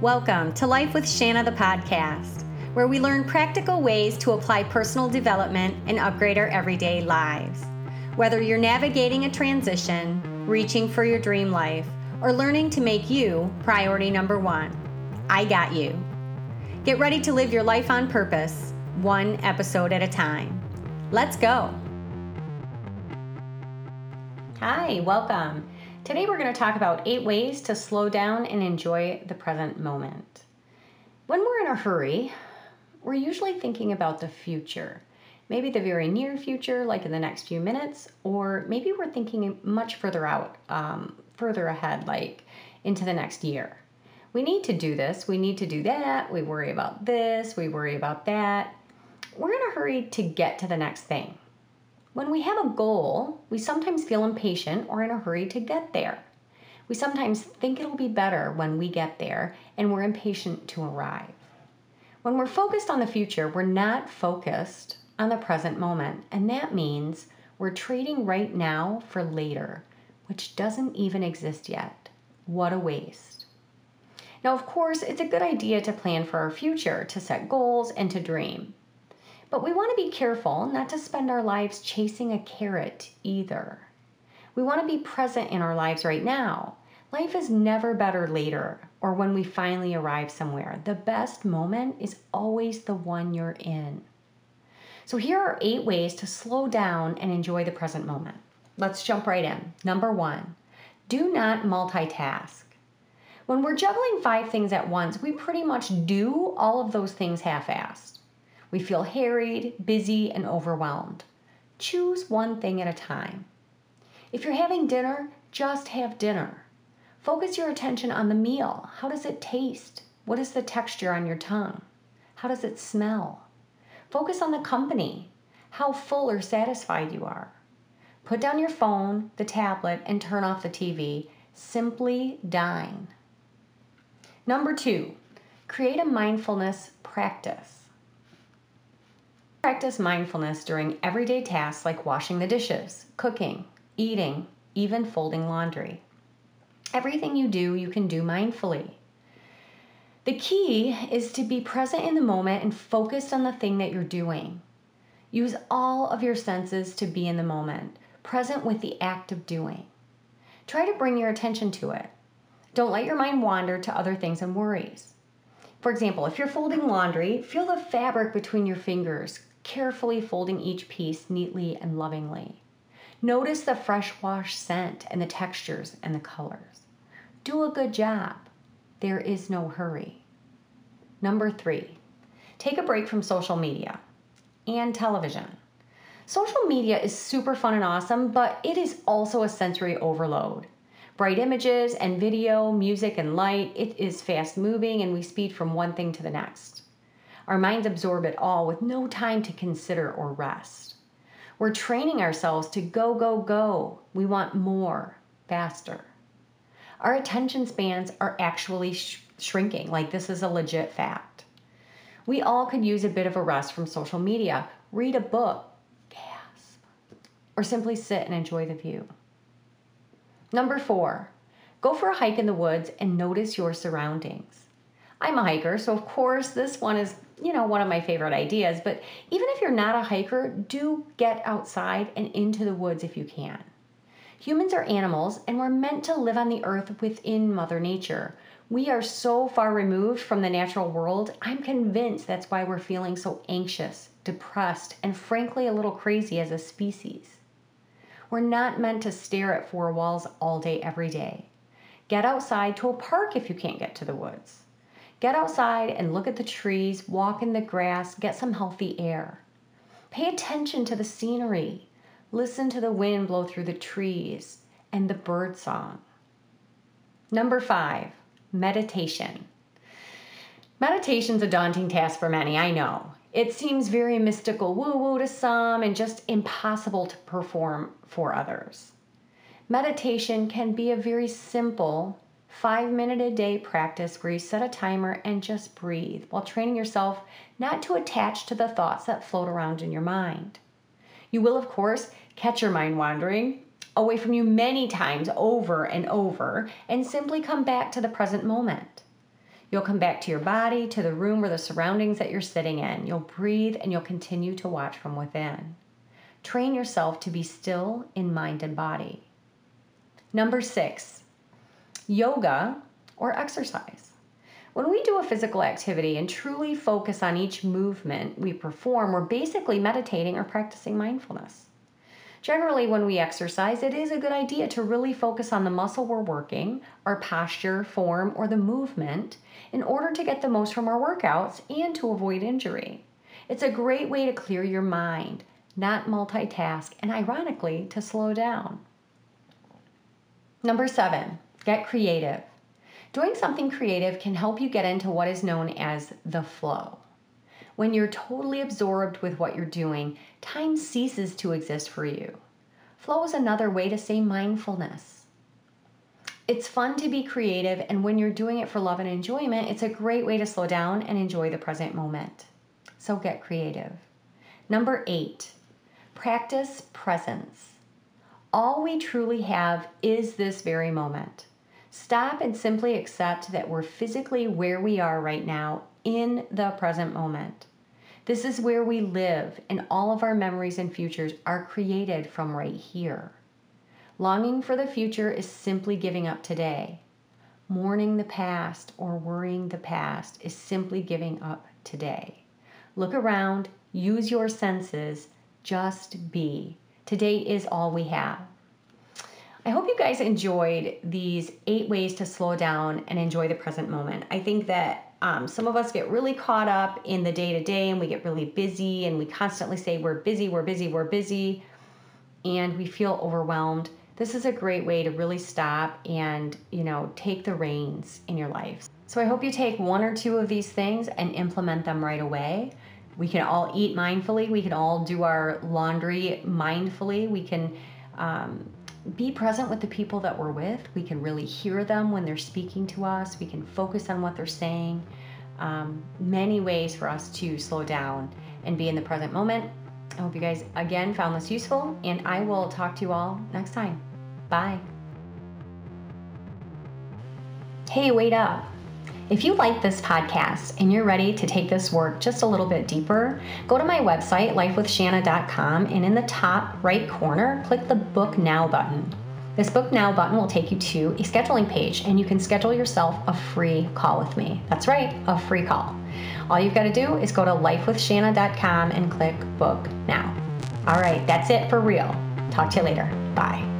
Welcome to Life with Shanna, the podcast, where we learn practical ways to apply personal development and upgrade our everyday lives. Whether you're navigating a transition, reaching for your dream life, or learning to make you priority number one, I got you. Get ready to live your life on purpose, one episode at a time. Let's go. Hi, welcome. Today we're going to talk about eight ways to slow down and enjoy the present moment. When we're in a hurry, we're usually thinking about the future. Maybe the very near future, like in the next few minutes, or maybe we're thinking much further out, um, further ahead, like into the next year. We need to do this, we need to do that, we worry about this, we worry about that. We're in a hurry to get to the next thing. When we have a goal, we sometimes feel impatient or in a hurry to get there. We sometimes think it'll be better when we get there and we're impatient to arrive. When we're focused on the future, we're not focused on the present moment, and that means we're trading right now for later, which doesn't even exist yet. What a waste. Now, of course, it's a good idea to plan for our future, to set goals, and to dream. But we want to be careful not to spend our lives chasing a carrot either. We want to be present in our lives right now. Life is never better later or when we finally arrive somewhere. The best moment is always the one you're in. So, here are eight ways to slow down and enjoy the present moment. Let's jump right in. Number one, do not multitask. When we're juggling five things at once, we pretty much do all of those things half assed. We feel harried, busy, and overwhelmed. Choose one thing at a time. If you're having dinner, just have dinner. Focus your attention on the meal. How does it taste? What is the texture on your tongue? How does it smell? Focus on the company, how full or satisfied you are. Put down your phone, the tablet, and turn off the TV. Simply dine. Number two, create a mindfulness practice. Practice mindfulness during everyday tasks like washing the dishes, cooking, eating, even folding laundry. Everything you do, you can do mindfully. The key is to be present in the moment and focused on the thing that you're doing. Use all of your senses to be in the moment, present with the act of doing. Try to bring your attention to it. Don't let your mind wander to other things and worries. For example, if you're folding laundry, feel the fabric between your fingers, carefully folding each piece neatly and lovingly. Notice the fresh wash scent and the textures and the colors. Do a good job. There is no hurry. Number three, take a break from social media and television. Social media is super fun and awesome, but it is also a sensory overload. Bright images and video, music and light, it is fast moving and we speed from one thing to the next. Our minds absorb it all with no time to consider or rest. We're training ourselves to go, go, go. We want more, faster. Our attention spans are actually sh- shrinking, like this is a legit fact. We all could use a bit of a rest from social media, read a book, gasp, or simply sit and enjoy the view. Number four, go for a hike in the woods and notice your surroundings. I'm a hiker, so of course this one is you know, one of my favorite ideas. But even if you're not a hiker, do get outside and into the woods if you can. Humans are animals, and we're meant to live on the earth within Mother Nature. We are so far removed from the natural world, I'm convinced that's why we're feeling so anxious, depressed, and frankly a little crazy as a species. We're not meant to stare at four walls all day, every day. Get outside to a park if you can't get to the woods. Get outside and look at the trees, walk in the grass, get some healthy air. Pay attention to the scenery. Listen to the wind blow through the trees and the bird song. Number five, meditation. Meditation's a daunting task for many, I know. It seems very mystical, woo woo to some, and just impossible to perform for others. Meditation can be a very simple five minute a day practice where you set a timer and just breathe while training yourself not to attach to the thoughts that float around in your mind. You will, of course, catch your mind wandering away from you many times over and over and simply come back to the present moment. You'll come back to your body, to the room or the surroundings that you're sitting in. You'll breathe and you'll continue to watch from within. Train yourself to be still in mind and body. Number six, yoga or exercise. When we do a physical activity and truly focus on each movement we perform, we're basically meditating or practicing mindfulness. Generally, when we exercise, it is a good idea to really focus on the muscle we're working, our posture, form, or the movement in order to get the most from our workouts and to avoid injury. It's a great way to clear your mind, not multitask, and ironically, to slow down. Number seven, get creative. Doing something creative can help you get into what is known as the flow. When you're totally absorbed with what you're doing, time ceases to exist for you. Flow is another way to say mindfulness. It's fun to be creative, and when you're doing it for love and enjoyment, it's a great way to slow down and enjoy the present moment. So get creative. Number eight, practice presence. All we truly have is this very moment. Stop and simply accept that we're physically where we are right now in the present moment. This is where we live, and all of our memories and futures are created from right here. Longing for the future is simply giving up today. Mourning the past or worrying the past is simply giving up today. Look around, use your senses, just be. Today is all we have. I hope you guys enjoyed these eight ways to slow down and enjoy the present moment. I think that um, some of us get really caught up in the day to day and we get really busy and we constantly say, We're busy, we're busy, we're busy, and we feel overwhelmed. This is a great way to really stop and, you know, take the reins in your life. So I hope you take one or two of these things and implement them right away. We can all eat mindfully. We can all do our laundry mindfully. We can um, be present with the people that we're with. We can really hear them when they're speaking to us. We can focus on what they're saying. Um, many ways for us to slow down and be in the present moment. I hope you guys again found this useful, and I will talk to you all next time. Bye. Hey, wait up. If you like this podcast and you're ready to take this work just a little bit deeper, go to my website, lifewithshanna.com, and in the top right corner, click the Book Now button. This Book Now button will take you to a scheduling page, and you can schedule yourself a free call with me. That's right, a free call. All you've got to do is go to lifewithshanna.com and click Book Now. All right, that's it for real. Talk to you later. Bye.